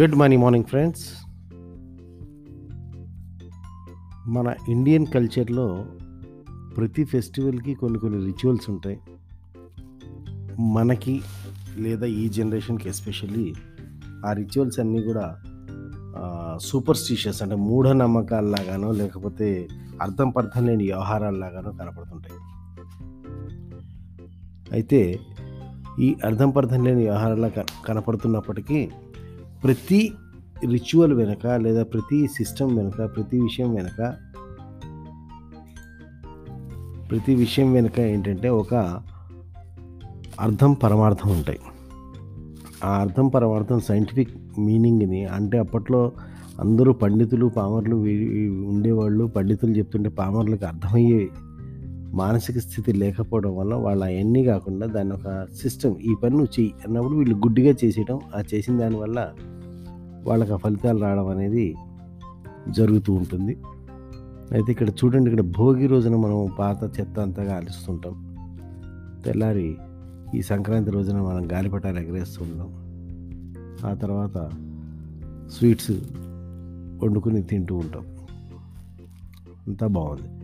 Good morning morning friends మన Indian కల్చర్లో ప్రతి ఫెస్టివల్కి కొన్ని కొన్ని రిచువల్స్ ఉంటాయి. మనకి లేదా ఈ జనరేషన్కి ఎస్పెషల్లీ ఆ రిచువల్స్ అన్నీ కూడా సూపర్ స్టిషియస్ అంటే మూఢనమ్మకాల్లాగానో లేకపోతే అర్థం పర్థం లేని వ్యవహారాల్లాగానో కనపడుతుంటాయి. అయితే ఈ అర్థం పర్థం లేని వ్యవహారాల కనపడుతున్నప్పటికీ ప్రతి రిచువల్ వెనక లేదా ప్రతి సిస్టమ్ వెనుక ప్రతి విషయం వెనక ప్రతి విషయం వెనుక ఏంటంటే ఒక అర్థం పరమార్థం ఉంటాయి. ఆ అర్థం పరమార్థం సైంటిఫిక్ మీనింగ్ని అంటే అప్పట్లో అందరూ పండితులు పామర్లు వీ- ఉండేవాళ్ళు పండితులు చెప్తుంటే పామర్లకు అర్థమయ్యే మానసిక స్థితి లేకపోవడం వల్ల వాళ్ళ అవన్నీ కాకుండా దాని ఒక సిస్టమ్ ఈ పని నువ్వు చెయ్యి అన్నప్పుడు వీళ్ళు గుడ్డిగా చేసేయడం ఆ చేసిన దానివల్ల వాళ్ళకి ఆ ఫలితాలు రావడం అనేది జరుగుతూ ఉంటుంది. అయితే ఇక్కడ చూడండి ఇక్కడ భోగి రోజున మనం పాత చెత్త అంతా అలుస్తుంటాం తెల్లారి ఈ సంక్రాంతి రోజున మనం గాలిపటాలు ఎగరేస్తుంటాం ఆ తర్వాత స్వీట్స్ వండుకుని తింటూ ఉంటాం. అంతా బాగుంది.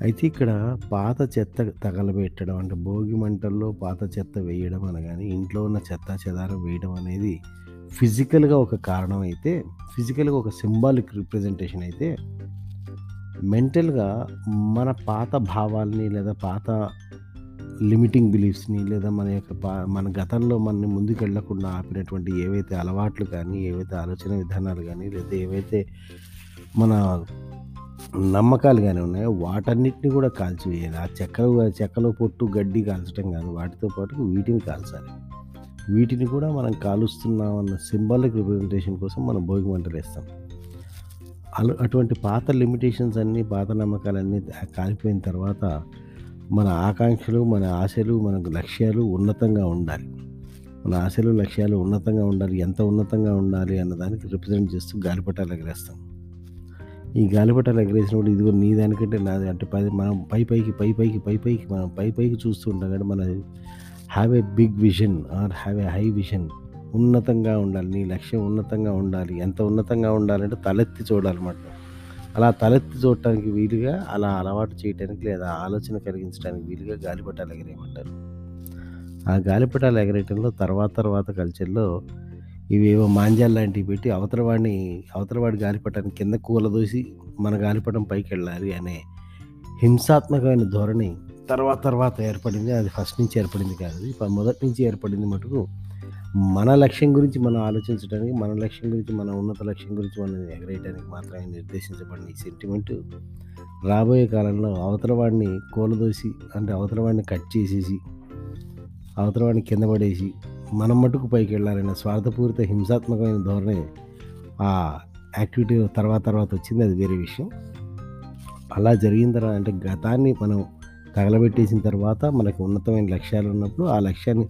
అయితే ఇక్కడ పాత చెత్త తగలబెట్టడం అంటే భోగి మంటల్లో పాత చెత్త వేయడం అనగాని ఇంట్లో ఉన్న చెత్త చెదారం వేయడం అనేది ఫిజికల్గా ఒక కారణం అయితే ఫిజికల్గా ఒక సింబాలిక్ రిప్రజెంటేషన్ అయితే మెంటల్గా మన పాత భావాల్ని లేదా పాత లిమిటింగ్ బిలీఫ్స్ని లేదా మన యొక్క పా మన గతంలో మనని ముందుకు వెళ్ళకుండా ఆపినటువంటి ఏవైతే అలవాట్లు కానీ ఏవైతే ఆలోచన విధానాలు కానీ లేదా ఏవైతే మన నమ్మకాలు కానీ ఉన్నాయో. వాటన్నిటిని కూడా కాల్చివేయాలి. ఆ చెక్కలు చెక్కలో పొట్టు గడ్డి కాల్చడం కాదు. వాటితో పాటు వీటిని కాల్చాలి. వీటిని కూడా మనం కాలుస్తున్నామన్న సింబాలిక్ రిప్రజెంటేషన్ కోసం మనం భోగి మంటలు వేస్తాం. అటువంటి పాత లిమిటేషన్స్ అన్నీ పాత నమ్మకాలన్నీ కాలిపోయిన తర్వాత మన ఆకాంక్షలు మన ఆశలు మన లక్ష్యాలు ఉన్నతంగా ఉండాలి. మన ఆశలు లక్ష్యాలు ఉన్నతంగా ఉండాలి. ఎంత ఉన్నతంగా ఉండాలి అన్నదానికి రిప్రజెంట్ చేస్తూ గాలిపటాలు ఎగరేస్తాం ఈ గాలిపటాలు ఎగరేసినప్పుడు ఇదిగో నీ దానికంటే నాది. అంటే పది మనం పై పైకి పై పైకి పై పైకి మనం పై పైకి చూస్తూ ఉంటాం కానీ మన have a big vision or have a high vision ఉన్నతంగా ఉండాలి. నీ లక్ష్యం ఉన్నతంగా ఉండాలి. ఎంత ఉన్నతంగా ఉండాలంటే తలెత్తి చూడాలన్నమాట. అలా తలెత్తి చూడటానికి వీలుగా అలా అలవాటు చేయడానికి లేదా ఆలోచన కలిగించడానికి వీలుగా గాలిపటాలు ఎగరేయమంటారు. ఆ గాలిపటాలు ఎగరేయటంలో తర్వాత తర్వాత కల్చర్లో ఇవేవో మాంజాలు లాంటివి పెట్టి అవతలవాడిని అవతలవాడి గాలిపటాన్ని కింద కూలదోసి మన గాలిపటం పైకి వెళ్ళాలి అనే హింసాత్మకమైన ధోరణి తర్వాత తర్వాత ఏర్పడింది. అది ఫస్ట్ నుంచి ఏర్పడింది కాదు. ఇది మొదటి నుంచి ఏర్పడింది మటుకు మన లక్ష్యం గురించి మనం ఆలోచించడానికి మన లక్ష్యం గురించి మన ఉన్నత లక్ష్యం గురించి మనం ఎగరేయడానికి మాత్రమే నిర్దేశించబడిన ఈ సెంటిమెంట్ రాబోయే కాలంలో అవతల వాడిని కూలదోసి అంటే అవతల వాడిని కట్ చేసేసి అవతల వాడిని కింద పడేసి మనం మటుకు పైకి వెళ్ళాలనే స్వార్థపూరిత హింసాత్మకమైన ధోరణి ఆ యాక్టివిటీ తర్వాత తర్వాత వచ్చింది. అది వేరే విషయం. అలా జరిగిన తర్వాత అంటే గతాన్ని మనం తగలబెట్టేసిన తర్వాత మనకు ఉన్నతమైన లక్ష్యాలు ఉన్నప్పుడు ఆ లక్ష్యాన్ని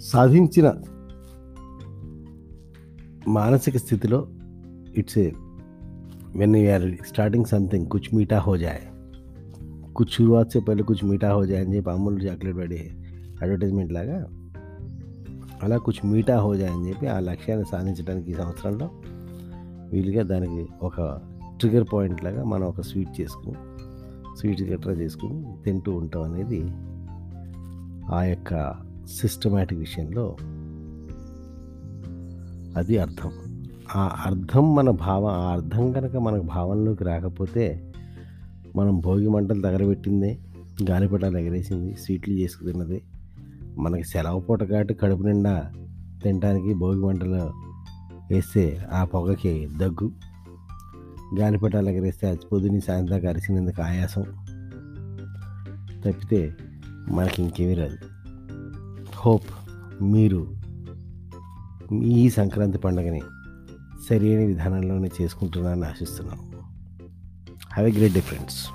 సాధించిన మానసిక స్థితిలో it's a when you're starting something కుచ్ మీఠా హో జాయ్ కుచ్ షురువాత్ సే కుచ్ మీఠా హో జాయ్ అని చెప్పి అమూల్ చాక్లెట్ పడే అడ్వర్టైజ్మెంట్ లాగా అలా కొంచెం మీఠా హోజా అని చెప్పి ఆ లక్ష్యాన్ని సాధించడానికి ఈ సంవత్సరంలో వీలుగా దానికి ఒక ట్రిగర్ పాయింట్ లాగా మనం ఒక స్వీట్ చేసుకుని స్వీట్ గట్రా చేసుకుని తింటూ ఉంటాం అనేది ఆ యొక్క సిస్టమేటిక్ విషయంలో అది అర్థం. ఆ అర్థం మన భావం ఆ అర్థం కనుక మనకు భావనలోకి రాకపోతే మనం భోగి మంటలు తగలబెట్టిందే గాలిపటాలు ఎగరేసింది స్వీట్లు చేసుకున్నది మనకి సెలవు పూట కాబట్టి కడుపు నిండా తినడానికి భోగి వంటలు వేస్తే ఆ పొగకి దగ్గు. గాలిపటాలు ఎగరేస్తే అది పొద్దుని సాయంత్రం అరిసినందుకు ఆయాసం. తప్పితే మనకి ఇంకేమీ రాదు. హోప్ మీరు ఈ సంక్రాంతి పండుగని సరైన విధానంలోనే చేసుకుంటున్నారని ఆశిస్తున్నాను. Have a great difference